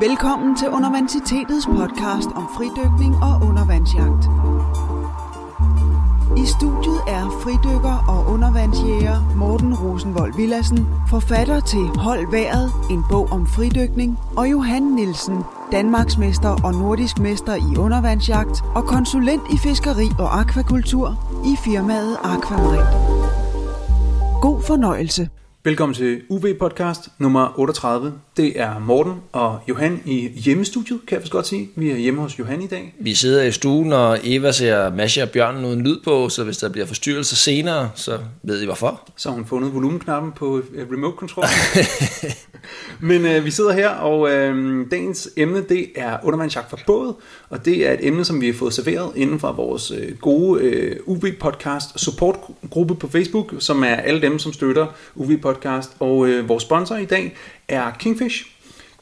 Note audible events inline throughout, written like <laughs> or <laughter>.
Velkommen til Undervandsitetets podcast om fridykning og undervandsjagt. I studiet er fridykker og undervandsjæger Morten Rosenvold Villassen, forfatter til Hold Været, en bog om fridykning, og Johan Nielsen, Danmarksmester og nordisk mester i undervandsjagt og konsulent i fiskeri og akvakultur i firmaet Aquamarin. God fornøjelse. Velkommen til UV-podcast nummer 38. Det er Morten og Johan i hjemmestudiet, kan jeg vist godt sige. Vi er hjemme hos Johan i dag. Vi sidder i stuen, og Eva ser Masha og Bjørn uden lyd på, så hvis der bliver forstyrrelser senere, så ved I hvorfor. Så har hun fundet volumenknappen på øh, remote control. <laughs> Men øh, vi sidder her, og øh, dagens emne det er undervandsjagt for båd, og det er et emne, som vi har fået serveret inden for vores øh, gode øh, UV-podcast supportgruppe på Facebook, som er alle dem, som støtter UV-podcast. Og øh, vores sponsor i dag er Kingfish.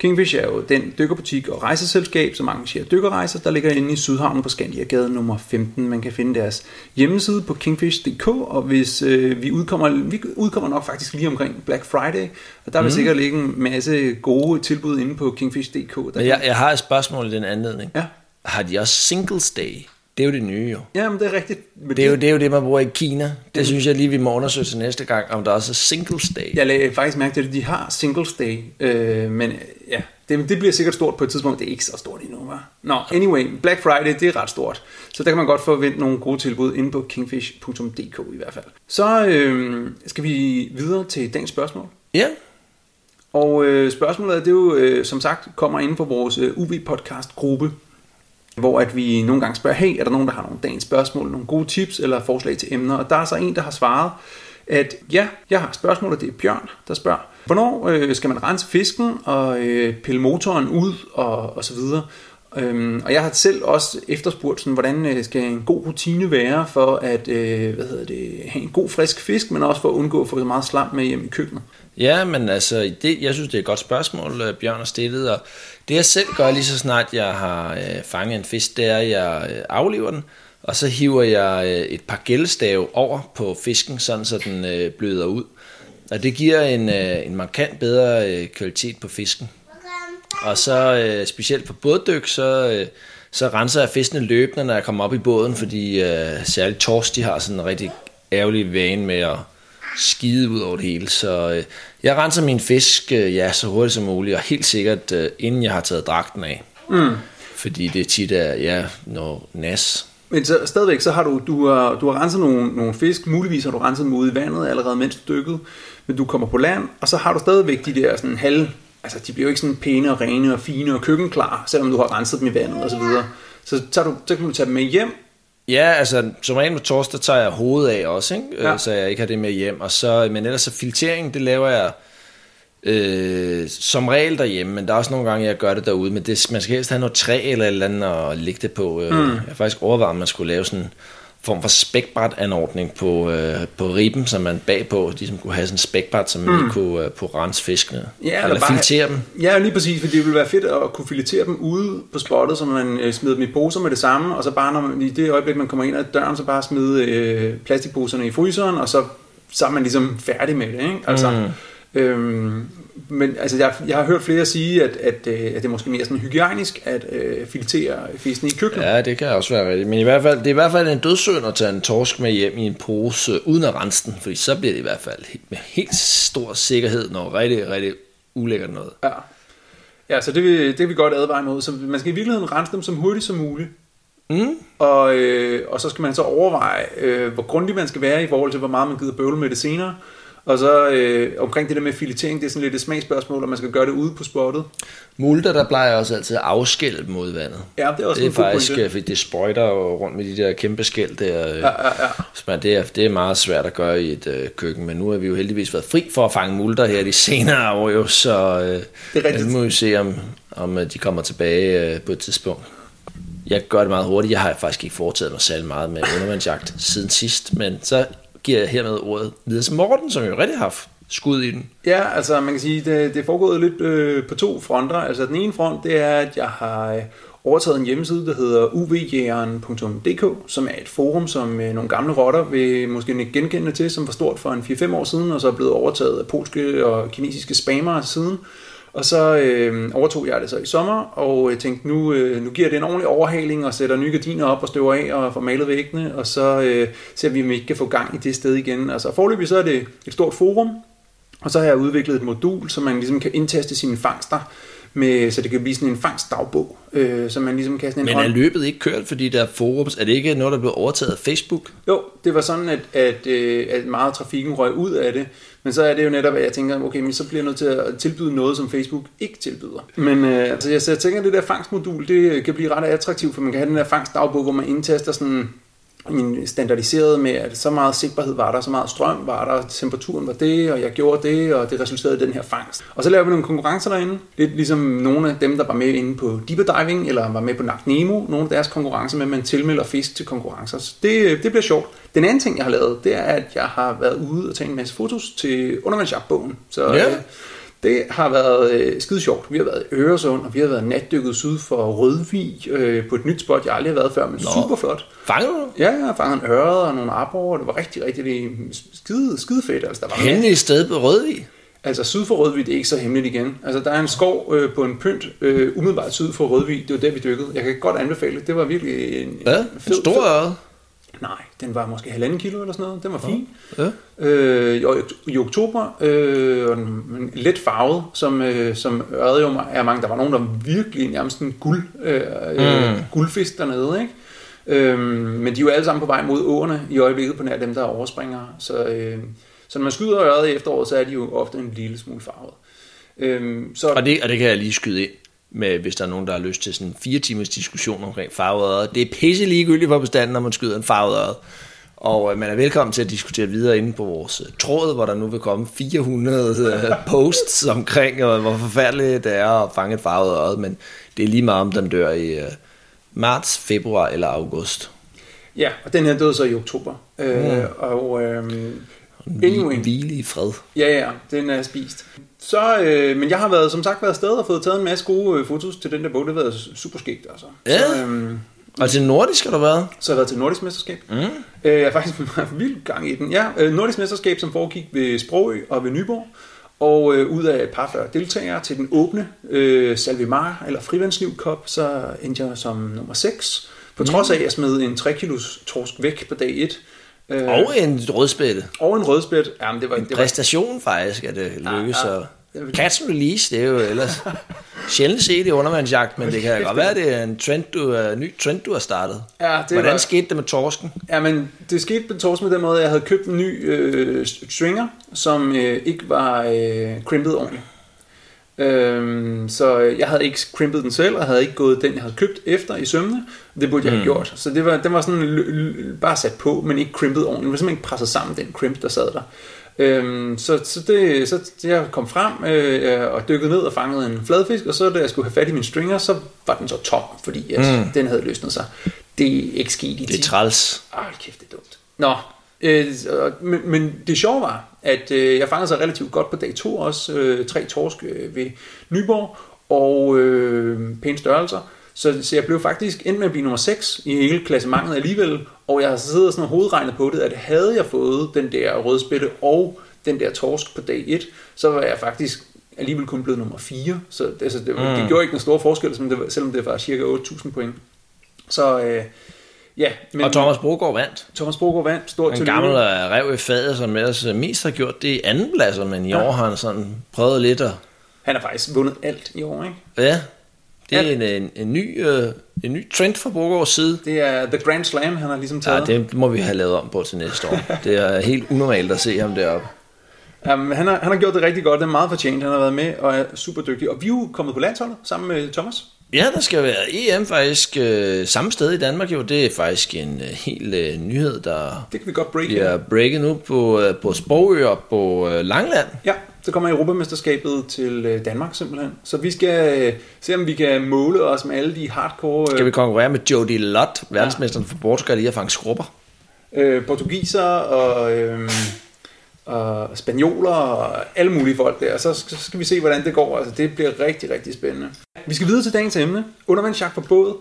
Kingfish er jo den dykkerbutik og rejseselskab, som arrangerer dykkerrejser, der ligger inde i Sydhavnen på Skandiagade nummer 15. Man kan finde deres hjemmeside på kingfish.dk, og hvis øh, vi udkommer, vi udkommer nok faktisk lige omkring Black Friday, og der vil mm. sikkert ligge en masse gode tilbud inde på kingfish.dk. Der jeg, jeg har et spørgsmål i den anledning. Ja. Har de også Singles Day? Det er jo det nye jo. Ja, men det er rigtigt. Men Det er jo det, er jo det man bruger i Kina. Det synes jeg lige, vi må undersøge til næste gang, om der også er Singles Day. Jeg lagde faktisk mærke til, at de har Singles Day, øh, men ja, det, det bliver sikkert stort på et tidspunkt. Det er ikke så stort endnu, hva'? Nå, anyway, Black Friday, det er ret stort. Så der kan man godt forvente nogle gode tilbud inde på kingfish.dk i hvert fald. Så øh, skal vi videre til dagens spørgsmål. Ja, Og øh, spørgsmålet det er jo, øh, som sagt, kommer inden for vores øh, UV-podcast-gruppe, hvor at vi nogle gange spørger, hey, er der nogen, der har nogle dagens spørgsmål, nogle gode tips eller forslag til emner? Og der er så en, der har svaret, at ja, jeg har spørgsmål, og det er Bjørn, der spørger, hvornår øh, skal man rense fisken og øh, pille motoren ud og, og så videre? Øhm, og jeg har selv også efterspurgt, sådan, hvordan øh, skal en god rutine være for at øh, hvad hedder det, have en god frisk fisk, men også for at undgå at få så meget slam med hjem i køkkenet. Ja, men altså, det, jeg synes, det er et godt spørgsmål, øh, Bjørn har stillet, og det jeg selv gør lige så snart jeg har øh, fanget en fisk, det er, at jeg øh, aflever den, og så hiver jeg øh, et par gældstave over på fisken, sådan så den øh, bløder ud. Og det giver en, øh, en markant bedre øh, kvalitet på fisken. Og så øh, specielt på båddyk, så, øh, så renser jeg fiskene løbende, når jeg kommer op i båden, fordi øh, særligt torsk, de har sådan en rigtig ærgerlig vane med at skide ud over det hele. Så øh, jeg renser min fisk øh, ja, så hurtigt som muligt, og helt sikkert øh, inden jeg har taget dragten af. Mm. Fordi det tit er ja, noget nas. Men så, stadigvæk, så har du, du har, du har renset nogle, nogle fisk, muligvis har du renset dem ude i vandet allerede, mens du dykkede, men du kommer på land, og så har du stadigvæk de der sådan halv, altså de bliver jo ikke sådan pæne og rene og fine og køkkenklar, selvom du har renset dem i vandet og så videre. Så, tager du, så kan du tage dem med hjem, Ja, altså som regel med torsk, der tager jeg hovedet af også, ikke? Ja. Ja. så jeg ikke har det med hjem. Og så, men ellers så filtrering, det laver jeg øh, som regel derhjemme, men der er også nogle gange, jeg gør det derude. Men det, man skal helst have noget træ eller et eller andet at lægge det på. Øh, mm. Jeg har faktisk overvejet, om man skulle lave sådan form for spækbræt anordning på, øh, på ribben, så man bagpå ligesom kunne have sådan en spækbræt, så man mm. kunne, øh, kunne rense fiskene. Ja, eller bare- filtrere dem. Ja, lige præcis, for det ville være fedt at kunne filetere dem ude på spottet, så man øh, smider dem i poser med det samme, og så bare når man, i det øjeblik, man kommer ind ad døren, så bare smide øh, plastikposerne i fryseren, og så, så er man ligesom færdig med det, ikke? Altså, mm. øhm, men altså, jeg, jeg har hørt flere sige, at, at, øh, at det er måske mere sådan hygiejnisk at øh, filetere fisken i køkkenet. Ja, det kan også være rigtigt. Men i hvert fald, det er i hvert fald en dødssynd at tage en torsk med hjem i en pose, uden at rense den, fordi så bliver det i hvert fald med helt stor sikkerhed noget rigtig, rigtig ulækkert noget. Ja. Ja, så det vil, det vil vi godt advare imod. Så man skal i virkeligheden rense dem så hurtigt som muligt. Mm. Og, øh, og så skal man så overveje, øh, hvor grundig man skal være i forhold til, hvor meget man gider bøvle med det senere. Og så øh, omkring det der med filetering, det er sådan lidt et smagsspørgsmål, om man skal gøre det ude på spottet. Multer, der plejer også altid at afskælde dem mod vandet. Ja, det er også Det er en faktisk, pointe. øh, fordi det sprøjter jo rundt med de der kæmpe skæld der. øh. Ja, ja, ja. Det er, det er meget svært at gøre i et øh, køkken, men nu har vi jo heldigvis været fri for at fange multer her de senere år jo, så øh, Det er rigtigt. nu må vi se, om, om øh, de kommer tilbage øh, på et tidspunkt. Jeg gør det meget hurtigt. Jeg har faktisk ikke foretaget mig særlig meget med undervandsjagt siden sidst, men så giver jeg hermed ordet videre til Morten, som jo rigtig har haft skud i den. Ja, altså man kan sige, det, det er foregået lidt øh, på to fronter. Altså den ene front, det er, at jeg har øh, overtaget en hjemmeside, der hedder uvjægeren.dk, som er et forum, som øh, nogle gamle rotter vil måske ikke genkende til, som var stort for en 4-5 år siden, og så er blevet overtaget af polske og kinesiske spammere siden. Og så øh, overtog jeg det så i sommer, og jeg tænkte, nu, øh, nu giver det en ordentlig overhaling, og sætter nye gardiner op og støver af, og får malet væggene, og så øh, ser vi, om vi ikke kan få gang i det sted igen. Altså forløbig så er det et stort forum, og så har jeg udviklet et modul, så man ligesom kan indtaste sine fangster, med, så det kan blive sådan en fangstdagbog, øh, så man ligesom kan sådan en Men er løbet ikke kørt, fordi der er forums? Er det ikke noget, der er blevet overtaget af Facebook? Jo, det var sådan, at, at, øh, at meget trafikken røg ud af det, men så er det jo netop, at jeg tænker, okay, men så bliver jeg nødt til at tilbyde noget, som Facebook ikke tilbyder. Men øh, altså, jeg, så jeg tænker, at det der fangstmodul, det kan blive ret attraktivt, for man kan have den der fangstdagbog, hvor man indtaster sådan standardiseret med, at så meget sigtbarhed var der, så meget strøm var der, temperaturen var det, og jeg gjorde det, og det resulterede i den her fangst. Og så laver vi nogle konkurrencer derinde. Lidt ligesom nogle af dem, der var med inde på Deeper Diving, eller var med på Nagt Nemo, nogle af deres konkurrencer med, at man tilmelder fisk til konkurrencer. Så det, det bliver sjovt. Den anden ting, jeg har lavet, det er, at jeg har været ude og tage en masse fotos til undervandsjagtbogen. Så Ja. øh, det har været øh, skide sjovt. Vi har været i Øresund, og vi har været natdykket syd for Rødvig øh, på et nyt spot, jeg aldrig har været før, men Nå. super flot. Fanger du? Ja, jeg fanget en ørred og nogle arbor, og det var rigtig, rigtig skide, skide fedt. Altså, der var Hemmeligt sted på Rødvig? altså syd for Rødvig, det er ikke så hemmeligt igen. Altså, der er en skov øh, på en pynt, øh, umiddelbart syd for Rødvig. Det var der, vi dykkede. Jeg kan godt anbefale det. Det var virkelig en, Ja, en en stor ørred. Nej, den var måske halvanden kilo eller sådan noget. Den var fin. Ja. Øh, i, I oktober, øh, og den, let farvet, som, øh, som ørred jo er mange. Der var nogen, der virkelig nærmest en guld, øh, øh, Mm. guldfisk dernede. Ikke? Øh, men de er jo alle sammen på vej mod åerne i øjeblikket på nær dem, der er overspringere. Så, øh, så når man skyder ørred i efteråret, så er de jo ofte en lille smule farvet. Øh, så, Og det, og det kan jeg lige skyde ind med, hvis der er nogen, der har lyst til sådan en fire timers diskussion omkring farvet ørred. Det er pisse ligegyldigt for bestanden, når man skyder en farvet ørred. Og øh, man er velkommen til at diskutere videre inde på vores øh, tråd, hvor der nu vil komme 400 øh, <laughs> posts omkring, øh, hvor forfærdeligt det er at fange et farvet men det er lige meget, om den dør i øh, marts, februar eller august. ja, og den her døde så i oktober. Øh, Mm. Og øh. Anyway. Hvile i fred. Ja, ja, den er spist. Så, øh, men jeg har været, som sagt været afsted og fået taget en masse gode øh, fotos til den der bog. Det har været super skægt, altså. Ja. Så, øh, Og til nordisk har du været? så har jeg været til Nordisk Mesterskab. Mm. Øh, jeg har faktisk <laughs> vildt gang i den. Ja, øh, Nordisk Mesterskab, som foregik ved Sprogø og ved Nyborg. Og øh, ud af et par 40 deltagere til den åbne øh, Salvimar, eller Frivandsliv Cup, så endte jeg som nummer 6. På trods af, at jeg smed en 3 kilos torsk væk på dag 1. Øh, Og en rødspætte. og en rødspæt. Jamen, det var, En det var, præstation faktisk, at det lykkes. Ja, ja. Ja. Catch and release, det er jo ellers sjældent set i undervandsjagt, men det kan godt være, det er en trend, du, uh, ny trend, du har startet. ja, det Hvordan var, skete det med torsken? Ja, men det skete på tors med den måde, at jeg havde købt en ny øh, stringer, som øh, ikke var øh, crimpet ordentligt. Øhm, så jeg havde ikke crimpet den selv, og havde ikke gået den, jeg havde købt efter i sømne. Det burde jeg have Mm. gjort. Så det var, den var sådan bare sat på, men ikke crimpet ordentligt. Den var simpelthen ikke presset sammen, den crimp, der sad der. Øhm, så, så, det, så jeg kom frem øh, og dykkede ned og fangede en fladfisk, og så da jeg skulle have fat i min stringer, så var den så tom, fordi at Mm. den havde løsnet sig. Det er ikke sket i Det er 10 træls. Ah, kæft, det er dumt. Nå, øh, men, men det sjove var, at øh, jeg fangede sig relativt godt på dag to også. Øh, tre torsk øh, ved Nyborg, og øh, pæne størrelser. Så, så jeg blev faktisk endt med at blive nummer 6 i hele klassementet alligevel. Og jeg har siddet sådan og hovedregnet på det, at havde jeg fået den der rødspætte og den der torsk på dag 1, så var jeg faktisk alligevel kun blevet nummer 4. Så det, altså, det, mm. det gjorde ikke en stor forskel, som det selvom det var cirka 8.000 point. Så øh, ja, men Og Thomas Brogaard vandt. Thomas Brogaard vandt. Stort En gammel øh, rev i fadet, som ellers øh, mest har gjort det i anden pladser, men i Ja. år har han sådan prøvet lidt at... Han har faktisk vundet alt i år, ikke? Ja, det er Ja. en, en, en, ny, øh, en ny trend fra Brogaards side. Det er The Grand Slam, han har ligesom Ja, taget. det må vi have lavet om på til næste år. Det er helt unormalt at se ham deroppe. Um, han, har, han har gjort det rigtig godt. Det er meget fortjent. Han har været med og er super dygtig. Og vi er jo kommet på landsholdet sammen med Thomas. Ja, der skal være EM faktisk øh, samme sted i Danmark jo. Det er faktisk en øh, helt øh, nyhed, der Det kan vi godt break bliver breaket nu på, øh, på Sprogø og på øh, Langland. Ja, så kommer Europamesterskabet til øh, Danmark simpelthen. Så vi skal øh, se, om vi kan måle os med alle de hardcore Skal vi konkurrere med Jody Lott, verdensmesteren for Portugal, i at fange skrubber? øh, portugiser og, øh, og spanioler og alle mulige folk der. Så skal, så skal vi se, hvordan det går. Altså, det bliver rigtig, rigtig spændende. Vi skal videre til dagens emne. Undervandsjagt for båd.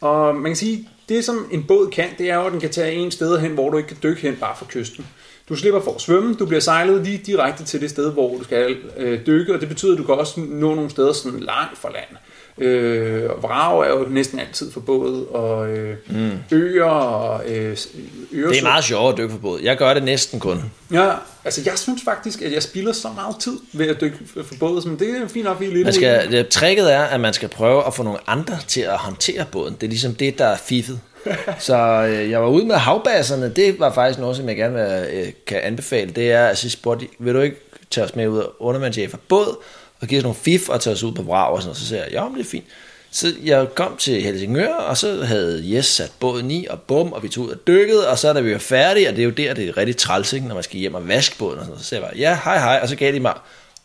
Og man kan sige, det som en båd kan, det er jo, at den kan tage en sted hen, hvor du ikke kan dykke hen bare fra kysten. Du slipper for at svømme, du bliver sejlet lige direkte til det sted, hvor du skal øh, dykke, og det betyder, at du kan også nå nogle steder sådan langt fra land. Øh, og vrag er jo næsten altid for båd, og øh, mm. øer og øh, øer. Det er meget sjovt at dykke for båd. Jeg gør det næsten kun. Ja, altså jeg synes faktisk, at jeg spilder så meget tid ved at dykke for båd, men det er fint nok, er lidt man skal, det, Tricket er, at man skal prøve at få nogle andre til at håndtere båden. Det er ligesom det, der er fiffet så øh, jeg var ude med havbasserne, det var faktisk noget, som jeg gerne vil, øh, kan anbefale. Det er at sige, spurgte, vil du ikke tage os med ud og undermandchef for båd, og give os nogle fif og tage os ud på vrag og sådan noget. Så sagde jeg, ja, men det er fint. Så jeg kom til Helsingør, og så havde Jes sat båden i, og bum, og vi tog ud og dykkede, og så da vi var færdige, og det er jo der, det er rigtig træls, ikke, når man skal hjem og vaske båden, og sådan så sagde jeg bare, ja, hej hej, og så gav de mig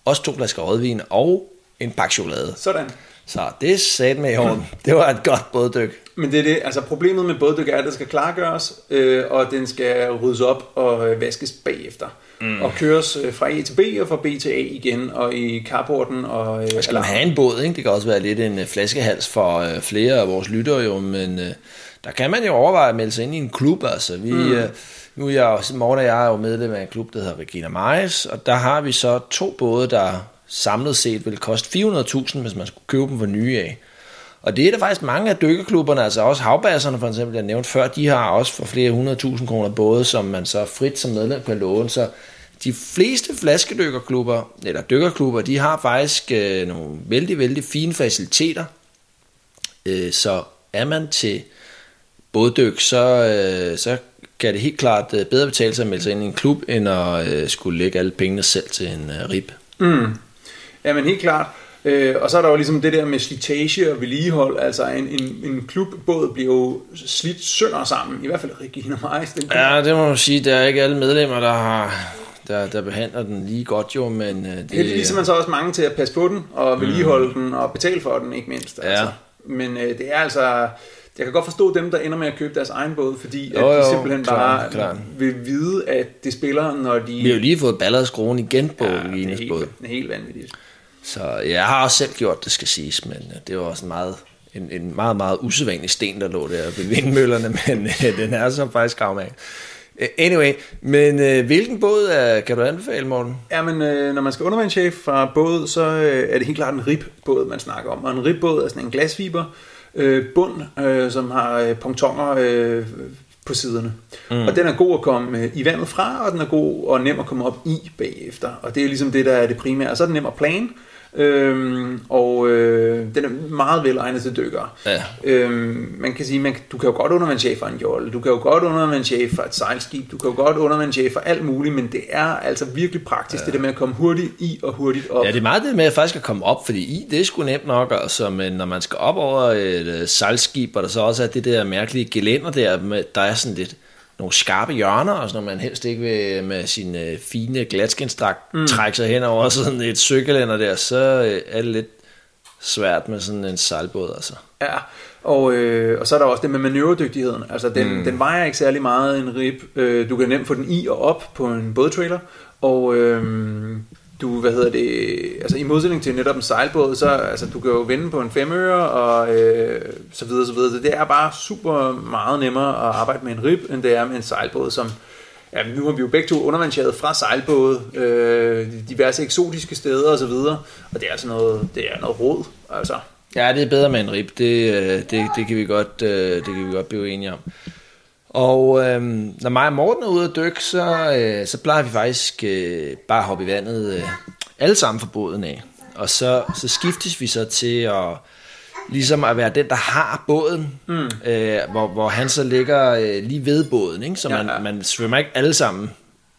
også to flasker rødvin og en pakke chokolade. Sådan. Så det sagde med i orden. Det var et godt båddyk. Men det er det, altså problemet med båddyk er, at det skal klargøres, øh, og den skal ryddes op og øh, vaskes bagefter. Mm. Og køres øh, fra A til B og fra B til A igen, og i carporten. Og, øh, skal man have en båd, ikke? Det kan også være lidt en øh, flaskehals for øh, flere af vores lyttere jo, men øh, der kan man jo overveje at melde sig ind i en klub. Altså, vi, mm. øh, nu er jeg, Morten og jeg er jo medlem af en klub, der hedder Regina Majs, og der har vi så to både, der samlet set vil koste 400.000, hvis man skulle købe dem for nye af. Og det er der faktisk mange af dykkerklubberne, altså også havbasserne for eksempel, jeg nævnte før, de har også for flere hundrede tusind kroner både, som man så frit som medlem kan låne. Så de fleste flaskedykkerklubber, eller dykkerklubber, de har faktisk øh, nogle vældig, vældig fine faciliteter. Øh, så er man til båddyk, så, øh, så kan det helt klart øh, bedre betale sig at melde sig ind i en klub, end at øh, skulle lægge alle pengene selv til en øh, rib. Mm. Ja, men helt klart. Øh, og så er der jo ligesom det der med slitage og vedligehold. Altså en, en, en klubbåd bliver jo slidt sønder sammen. I hvert fald Regina Majs. Den ja, det må man sige. Der er ikke alle medlemmer, der har der, der behandler den lige godt jo, men... Øh, det, Heldigvis er man så også mange til at passe på den, og vedligeholde mm. den, og betale for den, ikke mindst. Altså. Ja. Men øh, det er altså... Jeg kan godt forstå dem, der ender med at købe deres egen båd, fordi jo, at de jo, simpelthen klar, bare klar. vil vide, at det spiller, når de... Vi har jo lige fået balleret skruen igen på ja, Regines båd. Det er helt vanvittigt. Så jeg har også selv gjort det, skal siges, men øh, det var også en meget, en, en meget, meget usædvanlig sten, der lå der ved vindmøllerne, <laughs> men øh, den er så faktisk af. Anyway, men øh, hvilken båd er, kan du anbefale, Morten? Ja, men øh, når man skal undervandschef fra båd, så øh, er det helt klart en ribbåd, man snakker om. Og en ribbåd er sådan en glasfiber øh, bund, øh, som har øh, pontonger øh, på siderne. Mm. Og den er god at komme øh, i vandet fra, og den er god og nem at komme op i bagefter. Og det er ligesom det, der er det primære. Og så er den nem at plane, Øhm, og øh, den er meget velegnet til dykkere. Ja. Øhm, man kan sige, man, du kan jo godt undervandschef for en jolle, du kan jo godt undervandschef for et sejlskib, du kan jo godt undervandschef for alt muligt, men det er altså virkelig praktisk, ja. det der med at komme hurtigt i og hurtigt op. Ja, det er meget det med at faktisk at komme op, fordi i, det er sgu nemt nok, altså, men når man skal op over et uh, sejlskib, og der så også er det der mærkelige gelænder der, med, der er sådan lidt nogle skarpe hjørner, og sådan man helst ikke vil med sin øh, fine glatskinstrakt mm. trække sig hen over sådan et søgelænder der, så øh, er det lidt svært med sådan en sejlbåd. Altså. Ja, og, øh, og så er der også det med manøvredygtigheden. Altså den, mm. den vejer ikke særlig meget en rib. Øh, du kan nemt få den i og op på en bådtrailer, og øh, du, hvad hedder det, altså i modsætning til netop en sejlbåd, så altså, du kan jo vende på en femøre og øh, så videre, så videre. Så det er bare super meget nemmere at arbejde med en rib, end det er med en sejlbåd, som Ja, nu har vi jo begge to undervandsjaget fra sejlbåde, øh, diverse eksotiske steder og så videre, og det er altså noget, det er noget råd, altså. Ja, det er bedre med en rib, det, øh, det, det, kan, vi godt, øh, det kan vi godt blive enige om. Og øh, når mig og Morten er ude at dykke, så, øh, så plejer vi faktisk øh, bare at hoppe i vandet øh, alle sammen fra båden af. Og så, så skiftes vi så til at ligesom at være den, der har båden, mm. øh, hvor, hvor han så ligger øh, lige ved båden, ikke? så man, ja, ja. man svømmer ikke alle sammen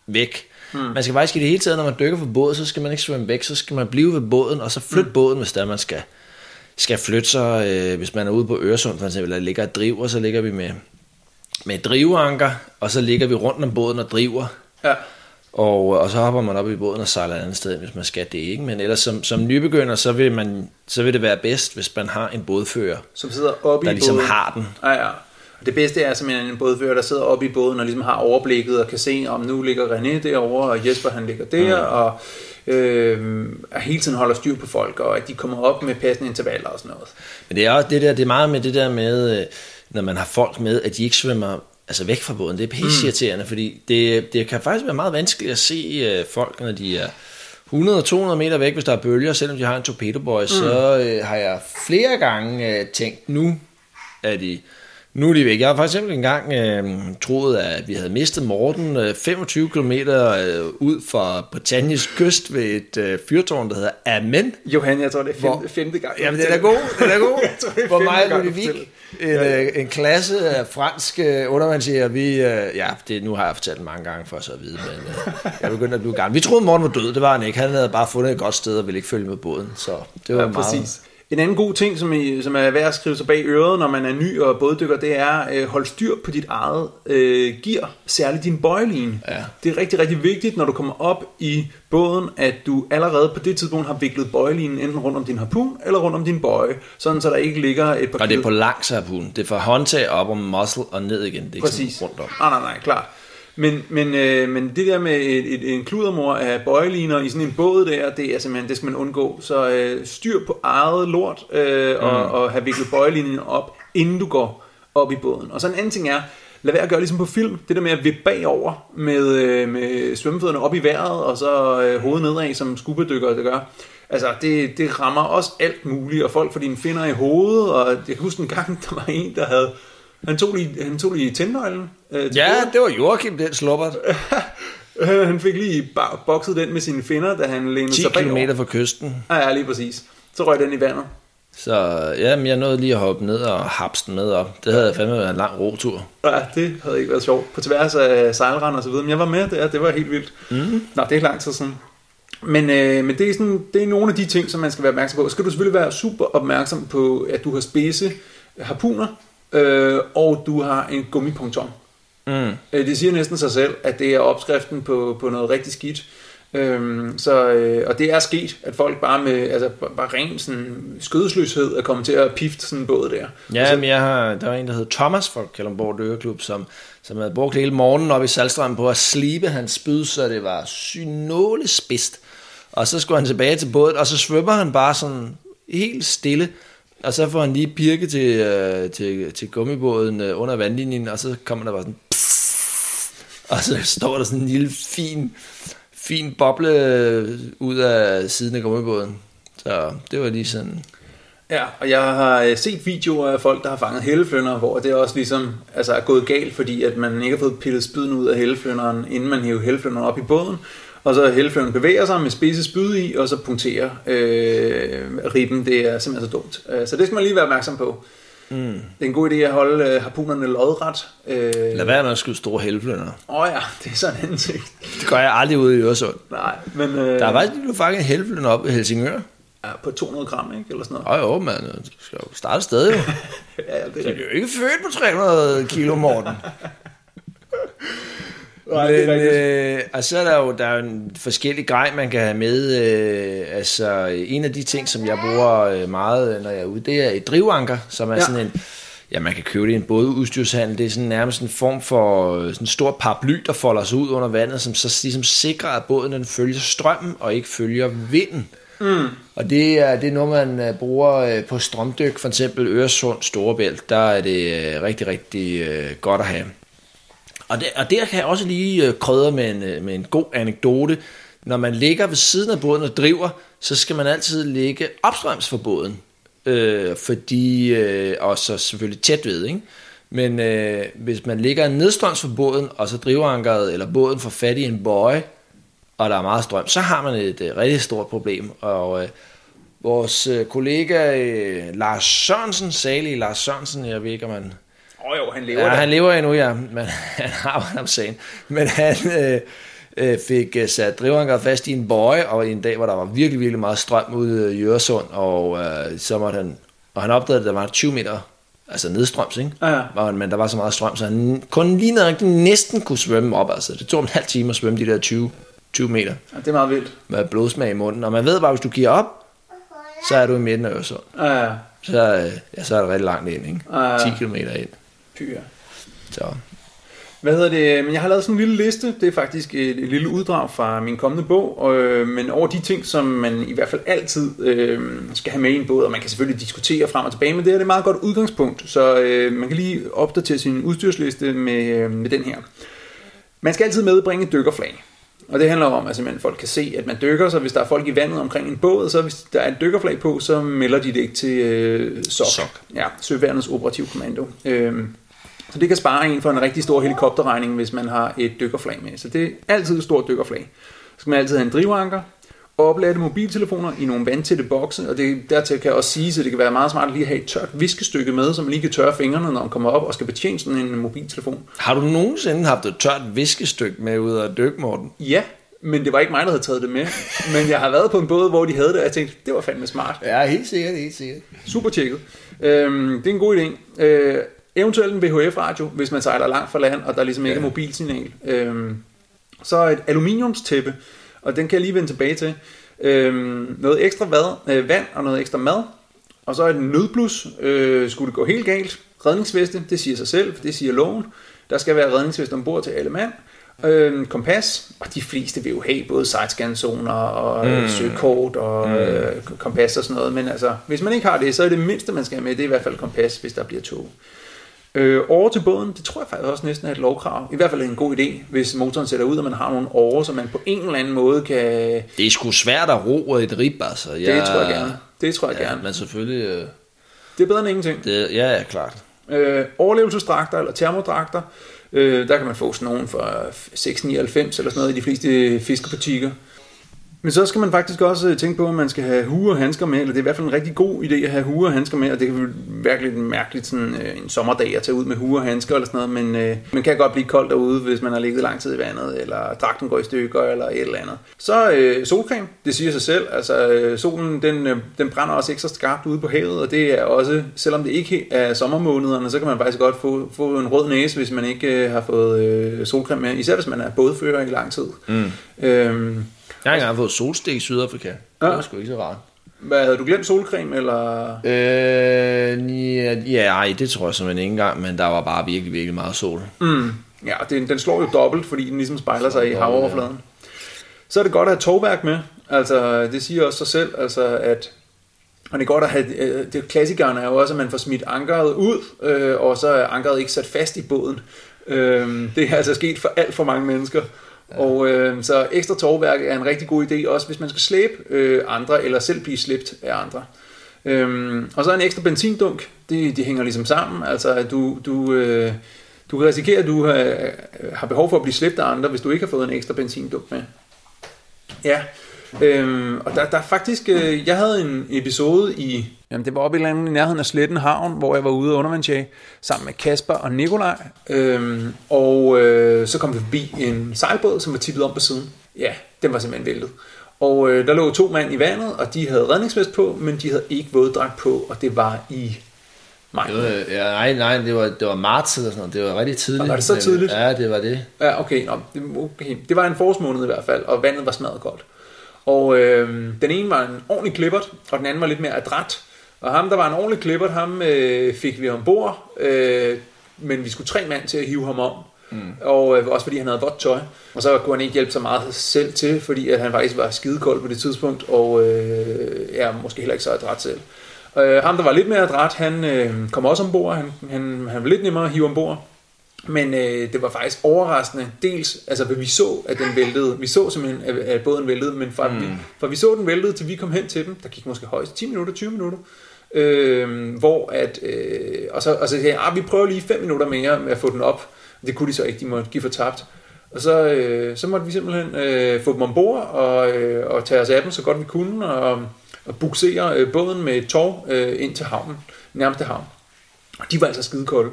væk. Mm. Man skal faktisk i det hele taget, når man dykker for båden, så skal man ikke svømme væk, så skal man blive ved båden, og så flytte mm. båden, hvis der man skal, skal flytte sig. Øh, hvis man er ude på Øresund for eksempel, eller ligger og driver, så ligger vi med med driveanker, og så ligger vi rundt om båden og driver. Ja. Og, og så hopper man op i båden og sejler et andet sted, hvis man skal det, ikke? Men ellers som, som nybegynder, så vil, man, så vil det være bedst, hvis man har en bådfører, som sidder oppe der i ligesom båden. har den. Ja, ja. Og det bedste er simpelthen en bådfører, der sidder oppe i båden og ligesom har overblikket og kan se, om nu ligger René derovre, og Jesper han ligger der, mm. og øh, hele tiden holder styr på folk, og at de kommer op med passende intervaller og sådan noget. Men det er også det der, det er meget med det der med, øh, når man har folk med, at de ikke svømmer altså væk fra båden. Det er pisseirriterende, mm. fordi det, det kan faktisk være meget vanskeligt at se øh, folk, når de er 100-200 meter væk, hvis der er bølger, selvom de har en torpedoboy, mm. så øh, har jeg flere gange øh, tænkt, nu er de nu er de væk. Jeg har for eksempel engang øh, troet, at vi havde mistet Morten øh, 25 km øh, ud fra Britanniens kyst ved et øh, fyrtårn, der hedder Amen. Johan, jeg tror, det er femte, Hvor- femte gang. Jamen, den er god, den er god. <laughs> Jeg tror, det er Hvor mig og Ludvig, en, øh, en klasse af franske undervandsjæger, vi, øh, ja, det, nu har jeg fortalt mange gange for så at vide, men øh, jeg begyndte at blive gammel. Vi troede, Morten var død, det var han ikke. Han havde bare fundet et godt sted og ville ikke følge med båden, så det var Ja, meget... præcis. En anden god ting, som, I, som er værd at skrive sig bag øret, når man er ny og båddykker, det er at øh, holde styr på dit eget øh, gear, særligt din bøjeline. Ja. Det er rigtig, rigtig vigtigt, når du kommer op i båden, at du allerede på det tidspunkt har viklet bøjelinen enten rundt om din harpun eller rundt om din bøje, sådan så der ikke ligger et par Og det er på langs harpun. Det er fra håndtag op om muscle og ned igen. Det er ikke Præcis. rundt om. Nej, nej, nej, klart. Men, men, øh, men det der med et, et, en kludermor af bøjeliner i sådan en båd der, det, er simpelthen, det skal man undgå. Så øh, styr på eget lort øh, og, Mm. og have viklet bøjelinjen op, inden du går op i båden. Og så en anden ting er, lad være at gøre ligesom på film, det der med at vippe bagover med, øh, med svømmefødderne op i vejret, og så øh, hovedet nedad, som skubedykkere det gør. Altså, det, det rammer også alt muligt, og folk får dine finder i hovedet, og jeg kan huske en gang, <laughs> der var en, der havde, han tog lige, han tog lige tændnøglen. Øh, Ja, båden. det var Joachim, den sluppert. Øh, <laughs> han fik lige bokset den med sine finder, da han lænede 10 sig bagover. km fra kysten. Ja, ja, lige præcis. Så røg den i vandet. Så ja, men jeg nåede lige at hoppe ned og hapse den med op. Det havde fandme været en lang rotur. Ja, det havde ikke været sjovt. På tværs af sejlrand og så videre. Men jeg var med der, det var helt vildt. Mm. Nå, det er lang tid siden. Men, øh, men det, er sådan, det er nogle af de ting, som man skal være opmærksom på. Skal du selvfølgelig være super opmærksom på, at du har spidse harpuner, øh, og du har en gummipunkton. Mm. Øh, Det siger næsten sig selv, at det er opskriften på, på noget rigtig skidt. Øhm, så, øh, og det er sket, at folk bare med altså, bare- ren sådan, skødesløshed er kommet til at pifte sådan en båd der. Ja, men jeg har, der var en, der hed Thomas fra Kalundborg Dykkerklub, som, som havde brugt hele morgenen op i Salstranden på at slibe hans spyd, så det var synåle spidst. Og så skulle han tilbage til båden, og så svømmer han bare sådan helt stille, og så får han lige pirke til, øh, til, til gummibåden øh, under vandlinjen, og så kommer der bare sådan og så står der sådan en lille fin, fin boble øh, ud af siden af gummibåden. Så det var lige sådan... Ja, og jeg har øh, set videoer af folk, der har fanget helleflønder, hvor det også ligesom altså, er gået galt, fordi at man ikke har fået pillet spyden ud af helleflønderen, inden man hæver helleflønderen op i båden. Og så helleflønderen bevæger sig med spidse spyd i, og så punkterer øh, ribben. Det er simpelthen så dumt. Øh, Så det skal man lige være opmærksom på. Mm. Det er en god idé at holde øh, harpunerne lodret. Øh, Lad være med at skyde store helflønder. Åh oh ja, det er sådan en ting. Det gør jeg aldrig ude i Øresund. Nej, men øh, Der er faktisk lige blevet fanget en helflønder op i Helsingør. ja, på 200 gram, ikke? Eller sådan noget. Åh jo, man. Du skal jo starte sted jo. <laughs> Ja, det er De rigtigt. bliver jo ikke født på 300 kilo, Morten. <laughs> Nej, det Men rigtigt. øh, og så er der jo der er en forskellig grej, man kan have med. Øh, altså, en af de ting, som jeg bruger øh, meget, når jeg er ude, det er et drivanker, som er Ja. sådan en... Ja, man kan købe det i en bådeudstyrshandel. Det er sådan nærmest en form for øh, sådan en stor paraply, der folder sig ud under vandet, som så ligesom sikrer, at båden den følger strømmen og ikke følger vinden. Mm. Og det er, det er noget, man øh, bruger øh, på strømdyk, for eksempel Øresund, Storebælt. Der er det øh, rigtig, rigtig øh, godt at have. Og, det, og der kan jeg også lige øh, krydre med en, øh, med en god anekdote. Når man ligger ved siden af båden og driver, så skal man altid ligge opstrøms for båden. Øh, fordi, øh, og så selvfølgelig tæt ved, ikke? Men øh, hvis man ligger nedstrøms for båden, og så drivankeret eller båden får fat i en bøje, og der er meget strøm, så har man et øh, rigtig stort problem. Og øh, vores øh, kollega øh, Lars Sørensen, salig Lars Sørensen, jeg ved ikke, om man Åh jo, han lever Ja, da. han lever endnu, ja. Men <laughs> han har om sagen. Men han øh, øh, fik øh, sat drivankeret fast i en bøje, og i en dag, hvor der var virkelig, virkelig meget strøm ude i Øresund, og øh, så måtte han, og han opdagede, at der var 20 meter, altså nedstrøms, ikke? Ja, ja. Og, men der var så meget strøm, så han kun lige når næsten kunne svømme op, altså. Det tog en halv time at svømme de der 20, 20 meter Ja, det er meget vildt. med blodsmag i munden. Og man ved bare, hvis du giver op, så er du i midten af Øresund. Ja, ja. Så, øh, ja, så er det rigtig langt ind, ikke? Ja, ja. 10 km ind. Ja. Så. Hvad hedder det? Men jeg har lavet sådan en lille liste. Det er faktisk et, et lille uddrag fra min kommende bog. Og, øh, men over de ting, som man i hvert fald altid øh, skal have med i en bog. Og man kan selvfølgelig diskutere frem og tilbage, men det er et meget godt udgangspunkt. Så øh, man kan lige opdatere sin udstyrsliste med, øh, med den her. Man skal altid medbringe et dykkerflag. Og det handler om, at simpelthen folk kan se, at man dykker, så hvis der er folk i vandet omkring en båd, så hvis der er et dykkerflag på, så melder de det ikke til øh, SOC. SOC. Ja, Søværnets Operativ Kommando. Øh, så det kan spare en for en rigtig stor helikopterregning, hvis man har et dykkerflag med. Så det er altid et stort dykkerflag. Så skal man altid have en drivanker, oplade mobiltelefoner i nogle vandtætte bokse, og det, dertil kan jeg også sige, at det kan være meget smart lige at have et tørt viskestykke med, så man lige kan tørre fingrene, når man kommer op og skal betjene sådan en mobiltelefon. Har du nogensinde haft et tørt viskestykke med ud af dykke, Morten? Ja, men det var ikke mig, der havde taget det med. Men jeg har været på en båd, hvor de havde det, og jeg tænkte, det var fandme smart. Ja, helt sikkert, helt sikkert. Super tjekket. Øhm, det er en god idé. Øh, eventuelt en VHF-radio, hvis man sejler langt fra land, og der ligesom ikke er mobilsignal. Øhm, så et aluminiumstæppe, og den kan jeg lige vende tilbage til. Øhm, noget ekstra vad, øh, vand og noget ekstra mad. Og så et nødblus, øh, skulle det gå helt galt. Redningsveste, det siger sig selv, det siger loven. Der skal være redningsveste ombord til alle mand. Øh, kompas, og de fleste vil jo have både sidescan-zoner og mm. søgekort og mm. øh, kompas og sådan noget. Men altså, hvis man ikke har det, så er det mindste, man skal have med, det er i hvert fald kompas, hvis der bliver tog. Øh, over til båden, det tror jeg faktisk også næsten er et lovkrav. I hvert fald en god idé, hvis motoren sætter ud, og man har nogle årer, så man på en eller anden måde kan... Det er sgu svært at ro et rib, altså. Det tror jeg gerne. Det tror jeg Ja, gerne. men selvfølgelig... Øh, Det er bedre end ingenting. det, ja, ja, klart. Øh, overlevelsesdragter eller termodragter, øh, der kan man få sådan nogen for 6,99 eller sådan noget i de fleste fiskebutikker. Men så skal man faktisk også øh, tænke på, at man skal have huer og handsker med, eller det er i hvert fald en rigtig god idé at have huer og handsker med, og det kan være virkelig mærkeligt sådan øh, en sommerdag at tage ud med huer og handsker eller sådan noget, men øh, man kan godt blive koldt derude, hvis man har ligget lang tid i vandet, eller dragten går i stykker, eller et eller andet. Så øh, solcreme, det siger sig selv, altså øh, solen, den, øh, den brænder også ekstra skarpt ude på havet, og det er også, selvom det ikke er sommermånederne, så kan man faktisk godt få, få en rød næse, hvis man ikke øh, har fået øh, solcreme med, især hvis man er bådfører i lang tid. Mm. Øhm, Jeg har engang fået solstik i Sydafrika. Det Ja. var sgu ikke så rart. hvad, havde du glemt solcreme, eller... Øh, ja, ja, ej, det tror jeg simpelthen ikke engang, men der var bare virkelig, virkelig meget sol. Mm. Ja, den, den slår jo dobbelt, fordi den ligesom spejler sig i havoverfladen. Så er det godt at have tovværk med. Altså, det siger også sig selv, altså, at og det er godt at have, øh, det klassikeren er jo også, at man får smidt ankeret ud, øh, og så er ankeret ikke sat fast i båden. Øh, det er altså sket for alt for mange mennesker. Ja. Og øh, så ekstra tovværk er en rigtig god idé, også hvis man skal slæbe øh, andre, eller selv blive slæbt af andre. Øhm, og så en ekstra benzindunk, det, de hænger ligesom sammen, altså at du, du, øh, du kan risikere, at du har, har behov for at blive slæbt af andre, hvis du ikke har fået en ekstra benzindunk med. Ja, øhm, og der, der er faktisk, øh, jeg havde en episode i, jamen det var oppe i, et eller andet i nærheden af Sletten Havn, hvor jeg var ude og undervandsjage sammen med Kasper og Nikolaj, øhm, og øh, så kom vi forbi en sejlbåd, som var tippet om på siden. Ja, den var simpelthen væltet. Og øh, der lå to mænd i vandet, og de havde redningsvest på, men de havde ikke våddragt på, og det var i maj. Det var, ja, nej, nej, det var, det var marts eller sådan noget. Det var rigtig tidligt. Og var det så tidligt? Ja, det var det. Ja, okay, nå, det, okay. Det var en forårsmåned i hvert fald, og vandet var smadret koldt. Og øh, den ene var en ordentlig klippert, og den anden var lidt mere adræt. Og ham, der var en ordentlig klippert, ham øh, fik vi ombord, øh, men vi skulle tre mand til at hive ham om. Mm. Og øh, også fordi han havde vådt tøj. Og så kunne han ikke hjælpe så meget selv til, fordi at han faktisk var skidekold på det tidspunkt, og øh, ja, måske heller ikke så adræt selv. Øh, ham, der var lidt mere adræt, han øh, kom også ombord. Han, han, han var lidt nemmere at hive ombord. Men øh, det var faktisk overraskende. Dels, altså vi så, at den væltede. Vi så simpelthen, at, at båden væltede, men fra, mm. vi, fra vi så den væltede, til vi kom hen til dem, der gik måske højst 10 minutter, 20 minutter. Øh, hvor at, øh, og så, og så sagde jeg, ah, vi prøver lige 5 minutter mere med at få den op. Det kunne de så ikke, de måtte give for tabt. Og så, øh, så måtte vi simpelthen øh, få dem ombord og, øh, og tage os af dem så godt vi kunne, og, og buksere øh, båden med et tov øh, ind til havnen, nærmeste havn. Og de var altså skidekolde.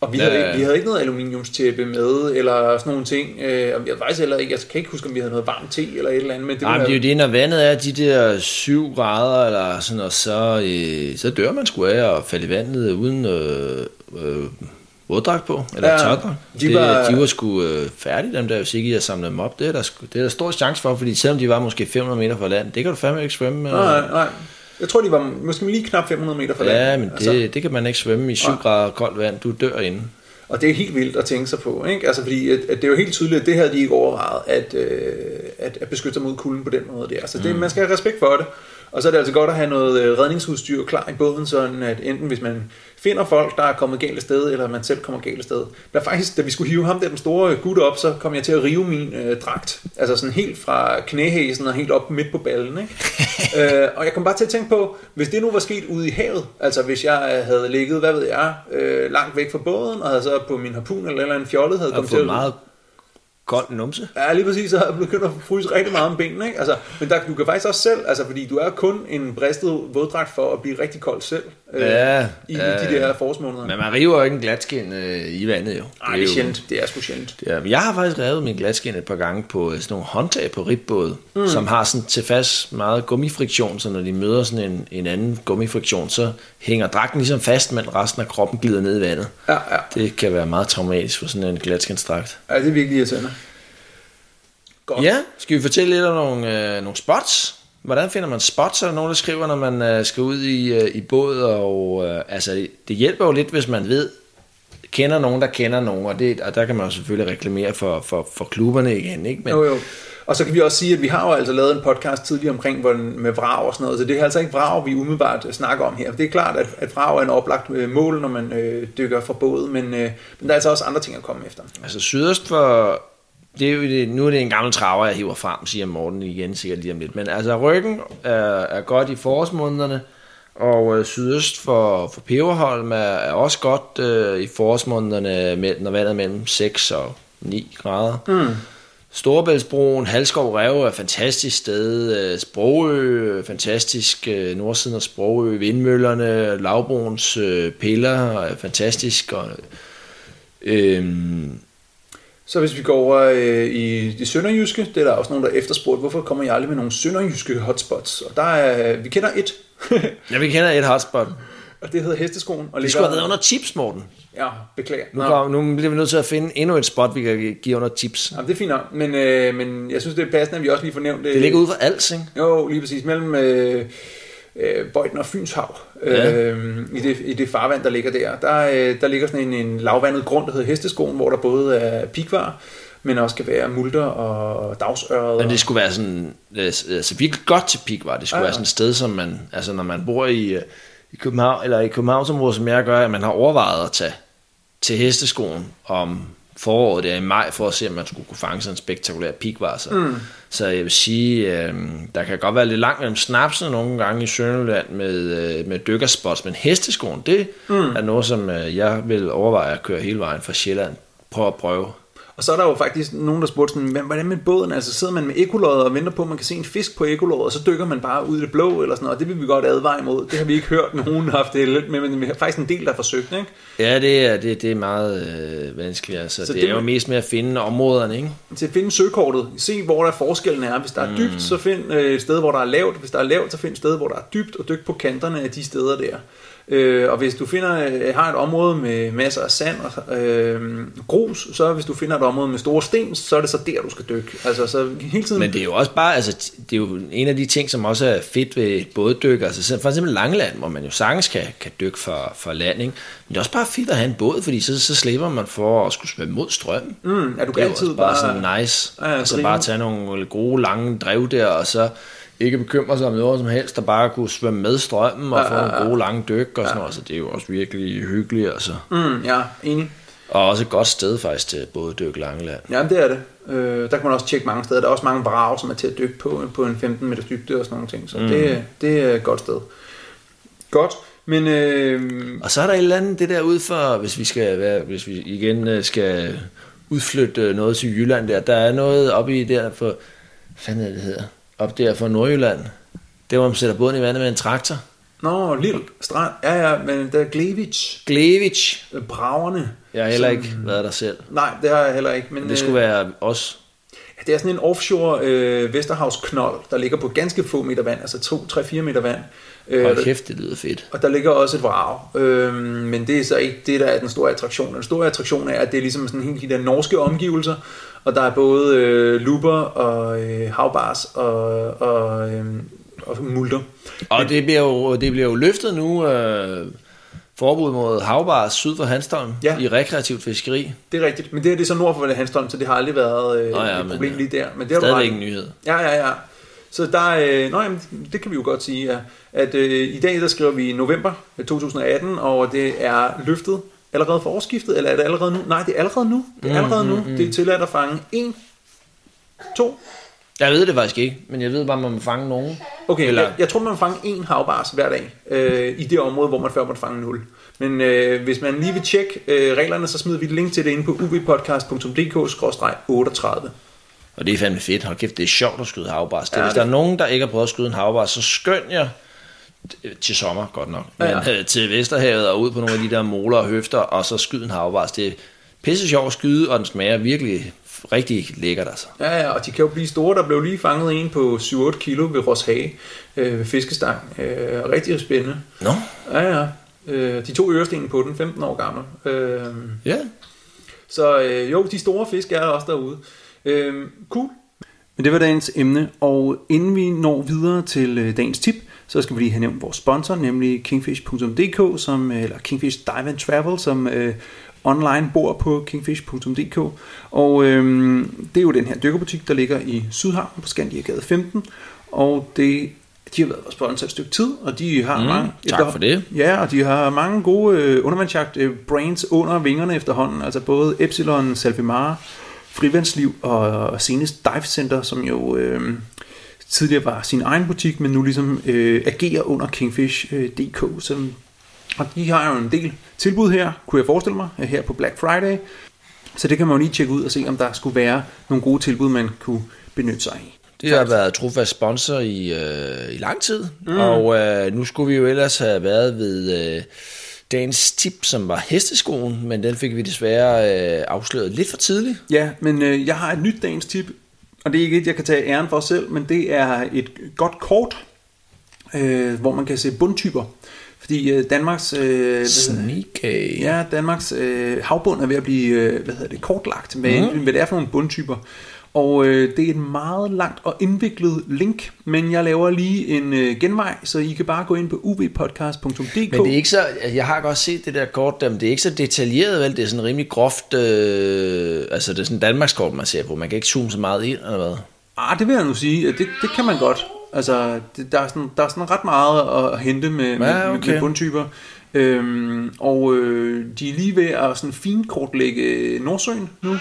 Og vi, Ja, havde, ikke, vi havde ikke noget aluminiumstæppe med, eller sådan nogle ting. Øh, og jeg faktisk heller ikke, jeg kan ikke huske, om vi havde noget varmt te, eller et eller andet. Men det Nej, men det er jo det, når vandet er de der 7 grader, eller sådan, og så, øh, så dør man sgu af at falde i vandet uden øh, øh, våddragt på, eller Ja, tørdragt. de var- var, de var sgu øh, færdige, dem der, hvis ikke I har samlet dem op. Det er, der, sgu- det er der stor chance for, fordi selvom de var måske 500 meter fra land, det kan du fandme ikke svømme med. nej, nej. Jeg tror, de var måske lige knap 500 meter fra land. Ja, men det, Altså, det kan man ikke svømme i 7 Nej. grader koldt vand. Du dør inden. Og det er helt vildt at tænke sig på, ikke? Altså fordi at, at det er jo helt tydeligt, at det havde de ikke overvejet, at, øh, at, at beskytte sig mod kulden på den måde der. Så det, mm. man skal have respekt for det. Og så er det altså godt at have noget øh, redningsudstyr klar i båden, sådan at enten hvis man finder folk, der er kommet galt sted, eller man selv kommer galt sted. Der faktisk, da vi skulle hive ham der, den store gut op, så kom jeg til at rive min øh, dragt. Altså sådan helt fra knæhæsen og helt op midt på ballen. Ikke? <laughs> øh, og jeg kom bare til at tænke på, hvis det nu var sket ude i havet, altså hvis jeg havde ligget, hvad ved jeg, øh, langt væk fra båden, og havde så på min harpun eller, eller en fjollet, havde kommet til at... meget kold numse. Ja, lige præcis, så begyndt at fryse rigtig meget om benene, ikke? Altså, men der, du kan faktisk også selv, altså fordi du er kun en bristet våddragt for at blive rigtig kold selv øh, Ja, i, ja, de der forårsmåneder. Men man river jo ikke en glatskin øh, i vandet jo. Nej, det er jo- sjældent. Det er sgu sjældent. Ja, jeg har faktisk revet min glatskin et par gange på øh, sådan nogle håndtag på ribbåde, mm. som har sådan til fast meget gummifriktion, så når de møder sådan en, en anden gummifriktion, så hænger dragten ligesom fast, men resten af kroppen glider ned i vandet. Ja, ja. Det kan være meget traumatisk for sådan en glatskinstragt. ja det er virkelig irriterende. Godt. Ja, skal vi fortælle lidt om nogle, øh, nogle spots? Hvordan finder man spots? Er der nogen, der skriver, når man øh, skal ud i, øh, i båd? Og, øh, altså, det, hjælper jo lidt, hvis man ved, kender nogen, der kender nogen, og, det, og der kan man jo selvfølgelig reklamere for, for, for klubberne igen, ikke? Men, Jo, jo. Og så kan vi også sige, at vi har jo altså lavet en podcast tidligere omkring hvordan, med vrag og sådan noget, så det er altså ikke vrag, vi umiddelbart snakker om her. Det er klart, at, at vrag er en oplagt øh, mål, når man øh, dykker fra båd, men, øh, men der er altså også andre ting at komme efter. Altså sydøst for... Det er jo det, nu er det en gammel traver, jeg hiver frem, siger Morten igen sikkert lige om lidt. Men altså ryggen er, er godt i forårsmånederne, og øh, sydøst for, for Peberholm er, er også godt øh, i forårsmånederne, med, når vandet er mellem 6 og 9 grader. Mm. Storebæltsbroen, Halskov Rev er et fantastisk sted, øh, Sprogø, fantastisk, øh, nordsiden af Sprogø, Vindmøllerne, Lavbroens øh, Piller er fantastisk, og øh, Så hvis vi går over øh, i det sønderjyske, det er der også nogen, der er efterspurgt, hvorfor kommer jeg aldrig med nogle sønderjyske hotspots? Og der er, vi kender et, <laughs> Ja, vi kender et hotspot. og det hedder Hesteskoen. Og Det skulle have været under tips, Morten. Ja, beklager. Nu, kom, nu bliver vi nødt til at finde endnu et spot, vi kan give under tips. Jamen, det er fint nok, men, øh, men jeg synes, det er passende, at vi også lige får nævnt det. Det ligger ude for Als, ikke? Jo, lige præcis. Mellem øh, øh, Bøjden og Fynshav. Ja. Øh, i, det, I det farvand, der ligger der. Der, øh, der ligger sådan en, en lavvandet grund, der hedder Hesteskoen, hvor der både er pikvar, men også kan være multer og dagsøret. Men det skulle være sådan, øh, altså virkelig godt til pik, var det. skulle Ja, ja, ja. være sådan et sted, som man, altså når man bor i, øh, i København, eller i Københavnsområdet, som jeg gør, at man har overvejet at tage til hesteskoen om foråret der i maj, for at se, om man skulle kunne fange sådan en spektakulær pikvar. Så, mm. så jeg vil sige, øh, der kan godt være lidt langt mellem snapsen nogle gange i Sønderjylland med, øh, med dykkerspots, men hesteskoen, det mm. er noget, som øh, jeg vil overveje at køre hele vejen fra Sjælland. Prøv at prøve. Og så er der jo faktisk nogen, der spurgte sådan, "Men hvordan med båden? Altså sidder man med ekolodder og venter på, at man kan se en fisk på ekolodder, og så dykker man bare ud i det blå eller sådan noget. Og det vil vi godt advare imod. Det har vi ikke hørt nogen haft det lidt med, men vi har faktisk en del, der har forsøgt, ikke? Ja, det er, det, det er meget øh, vanskeligt. Altså. Så det, det er jo mest med at finde områderne, ikke? til at finde søkortet. Se, hvor der forskellen er. Hvis der er dybt, så find øh, et sted, hvor der er lavt. Hvis der er lavt, så find et sted, hvor der er dybt, og dyk på kanterne af de steder der. Øh, og hvis du finder, øh, har et område med masser af sand og øh, grus, så hvis du finder et område med store sten, så er det så der, du skal dykke. Altså, så hele tiden... Men det er jo også bare, altså, det er jo en af de ting, som også er fedt ved båddyk. Altså, så for eksempel Langeland, hvor man jo sagtens kan, kan dykke for, for land, ikke? Men det er også bare fedt at have en båd, fordi så, så slipper man for at skulle svømme mod strømmen. Mm, ja, du Det er altid bare bare... sådan nice. Ja, ja, altså bare tage nogle gode, lange drev der, og så ikke bekymre sig om noget som helst, der bare kunne svømme med strømmen og Ja, få ja, nogle gode lange dyk og sådan noget. Så det er jo også virkelig hyggeligt, altså. Mm, ja, enig. Og også et godt sted faktisk til både dykke Langeland. Ja, det er det. Øh, der kan man også tjekke mange steder. Der er også mange vrag, som er til at dykke på, på en 15 meters dybde og sådan nogle ting. Så mm. det, det er et godt sted. Godt. Men øh, Og så er der et eller andet det der ud for, hvis vi skal være, hvis vi igen øh, skal udflytte noget til Jylland der, der er noget oppe i der for, hvad fanden er det hedder, op der for Nordjylland, der hvor man sætter båden i vandet med en traktor. Nå, Lille Strand. Ja, ja, men der er Glevich. Glevich. øh, Braverne. Jeg har heller som- ikke været der selv. Nej, det har jeg heller ikke. Men, Men det skulle øh, være os. ja, det er sådan en offshore øh, Vesterhavsknold, der ligger på ganske få meter vand, altså 2-3-4 meter vand. Øh, Hold kæft, det lyder fedt. Og der ligger også et vrag. Øhm, men det er så ikke det, der er den store attraktion. Den store attraktion er, at det er ligesom sådan helt de der norske omgivelser. Og der er både øh, luber og øh, havbars og, og, øh, og multer. Og det bliver jo, det bliver jo løftet nu, øh, forbud mod havbar syd for Hanstholm Ja. i rekreativt fiskeri. Det er rigtigt, men det her det er så nord for Hanstholm, så det har aldrig været øh, Nå ja, et men, problem øh, lige der. Men det du Stadigvæk en nyhed. Ja, ja, ja. Så der, øh, nå, jamen, det kan vi jo godt sige, ja. at øh, i dag der skriver vi november 2018, og det er løftet allerede for årsskiftet, eller er det allerede nu? Nej, det er allerede nu. Det er allerede nu. Det er tilladt at fange en, to. Jeg ved det faktisk ikke, men jeg ved bare, at man må fange nogen. Okay, Eller- jeg, jeg tror, man må fange en havbars hver dag øh, i det område, hvor man før måtte fange 0. Men øh, hvis man lige vil tjekke øh, reglerne, så smider vi et link til det inde på ubpodcast.dk-38. Og det er fandme fedt. Hold kæft, det er sjovt at skyde havbars. Det, Ja, hvis det- der er nogen, der ikke har prøvet at skyde en havbars, så skynd jer til sommer, godt nok. Men Ja, øh, til Vesterhavet og ud på nogle af de der moler og høfter, og så skyd en havbars. Det er pisse sjovt at skyde, og den smager virkelig rigtig lækkert, altså. Ja, ja, og de kan jo blive store. Der blev lige fanget en på 7-8 kilo ved Roshage øh, ved fiskestang. Øh, rigtig spændende. Nå, Ja, ja. Øh, de to ørestenen på den, 15 år gammel. Øh, ja. så øh, jo, de store fisk er også derude. Øh, cool. Men det var dagens emne, og inden vi når videre til øh, dagens tip, så skal vi lige have nævnt vores sponsor, nemlig kingfish.dk, som, øh, eller Kingfish Dive and Travel, som øh, online bor på kingfish.dk. Og øh, det er jo den her dykkerbutik, der ligger i Sydhavn på Skandiagade 15, og det de har været vores sponsor et stykke tid, og de har Mm, mange... tak for det. Ja, og de har mange gode øh, undervandsjagt øh, brands under vingerne efterhånden, altså både Epsilon, Salvemar, Frivandsliv og, og senest Dive Center, som jo øh, tidligere var sin egen butik, men nu ligesom øh, agerer under Kingfish.dk. Øh, som, og de har jo en del tilbud her, kunne jeg forestille mig, her på Black Friday. Så det kan man jo lige tjekke ud og se, om der skulle være nogle gode tilbud, man kunne benytte sig af. Det har været trofast sponsor i, øh, i lang tid, mm. og øh, nu skulle vi jo ellers have været ved øh, dagens tip, som var hesteskoen, men den fik vi desværre øh, afsløret lidt for tidligt. Ja, men øh, jeg har et nyt dagens tip, og det er ikke et, jeg kan tage æren for selv, men det er et godt kort, øh, hvor man kan se bundtyper. Fordi øh, Danmarks, øh, Sneaky. ja, Danmarks øh, havbund er ved at blive øh, hvad hedder det, kortlagt med, mm. hvad det er for nogle bundtyper. Og øh, det er et meget langt og indviklet link, men jeg laver lige en øh, genvej, så I kan bare gå ind på uvpodcast.dk. Men det er ikke så, jeg har godt set det der kort der, men det er ikke så detaljeret, vel? Det er sådan rimelig groft, øh, altså det er sådan Danmarks kort, man ser på. Man kan ikke zoome så meget ind, eller hvad? Ah, det vil jeg nu sige, det, det kan man godt. Altså, det, der, er sådan, der er sådan ret meget at, hente med, med, Ja, med, okay. med bundtyper. Øhm, og øh, de er lige ved at sådan finkortlægge Nordsøen nu.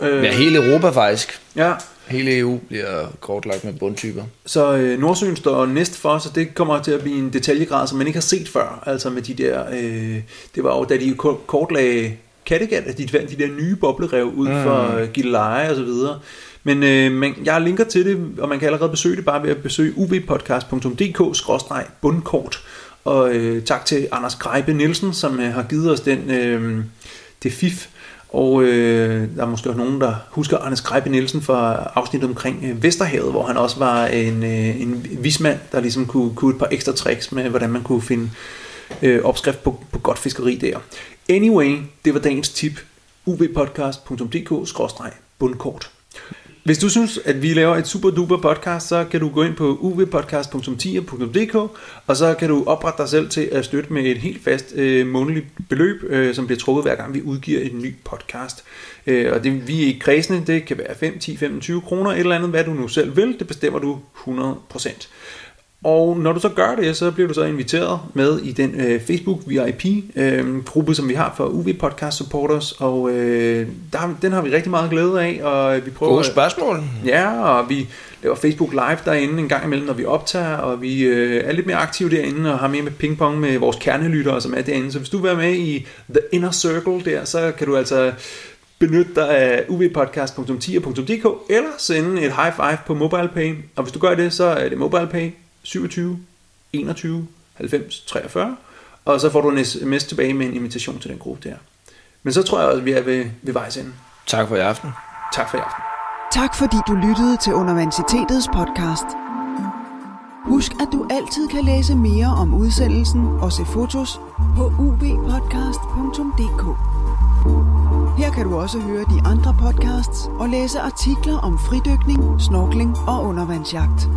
Øh, Ja, hele Europa faktisk. ja, Hele EU bliver kortlagt med bundtyper. så øh, Nordsøen står næst for, så det kommer til at blive en detaljegrad, som man ikke har set før. Altså med de der, øh, det var jo da de ko- kortlagde Kattegat, at de fandt de der nye boblerev ud mm. for øh, Gilleleje og så videre. Men øh, man, jeg linker til det, og man kan allerede besøge det bare ved at besøge uvpodcast.dk-bundkort. Og øh, tak til Anders Greibe Nielsen, som øh, har givet os den, øh, det fif. Og øh, der er måske også nogen, der husker Anders Greibe Nielsen fra afsnittet omkring øh, Vesterhavet, hvor han også var en, øh, en vismand, der ligesom kunne, kunne et par ekstra tricks med, hvordan man kunne finde øh, opskrift på, på godt fiskeri der. Anyway, det var dagens tip. uvpodcast.dk-bundkort. Hvis du synes, at vi laver et super duper podcast, så kan du gå ind på uvpodcast.10.dk, og så kan du oprette dig selv til at støtte med et helt fast øh, månedligt beløb, øh, som bliver trukket hver gang vi udgiver en ny podcast. Øh, og det vi er i kredsene, det kan være 5, 10, 25 kroner, et eller andet, hvad du nu selv vil, det bestemmer du 100%. Og når du så gør det, så bliver du så inviteret med i den øh, Facebook VIP øh, gruppe, som vi har for UV Podcast Supporters, og øh, der, den har vi rigtig meget glæde af, og vi prøver Gode spørgsmål. Ja, og vi laver Facebook Live derinde en gang imellem, når vi optager, og vi øh, er lidt mere aktive derinde, og har mere med pingpong med vores kernelyttere, som er derinde. Så hvis du vil være med i The Inner Circle der, så kan du altså benytte dig af uvpodcast.10.dk, eller sende et high five på MobilePay. Og hvis du gør det, så er det MobilePay 27 21 90 43, og så får du en sms tilbage med en invitation til den gruppe der. Men så tror jeg også, at vi er ved, ved vejs ende. Tak for i aften. Tak for i aften. Tak fordi du lyttede til Universitetets podcast. Husk, at du altid kan læse mere om udsendelsen og se fotos på ubpodcast.dk. Her kan du også høre de andre podcasts og læse artikler om fridykning, snorkling og undervandsjagt.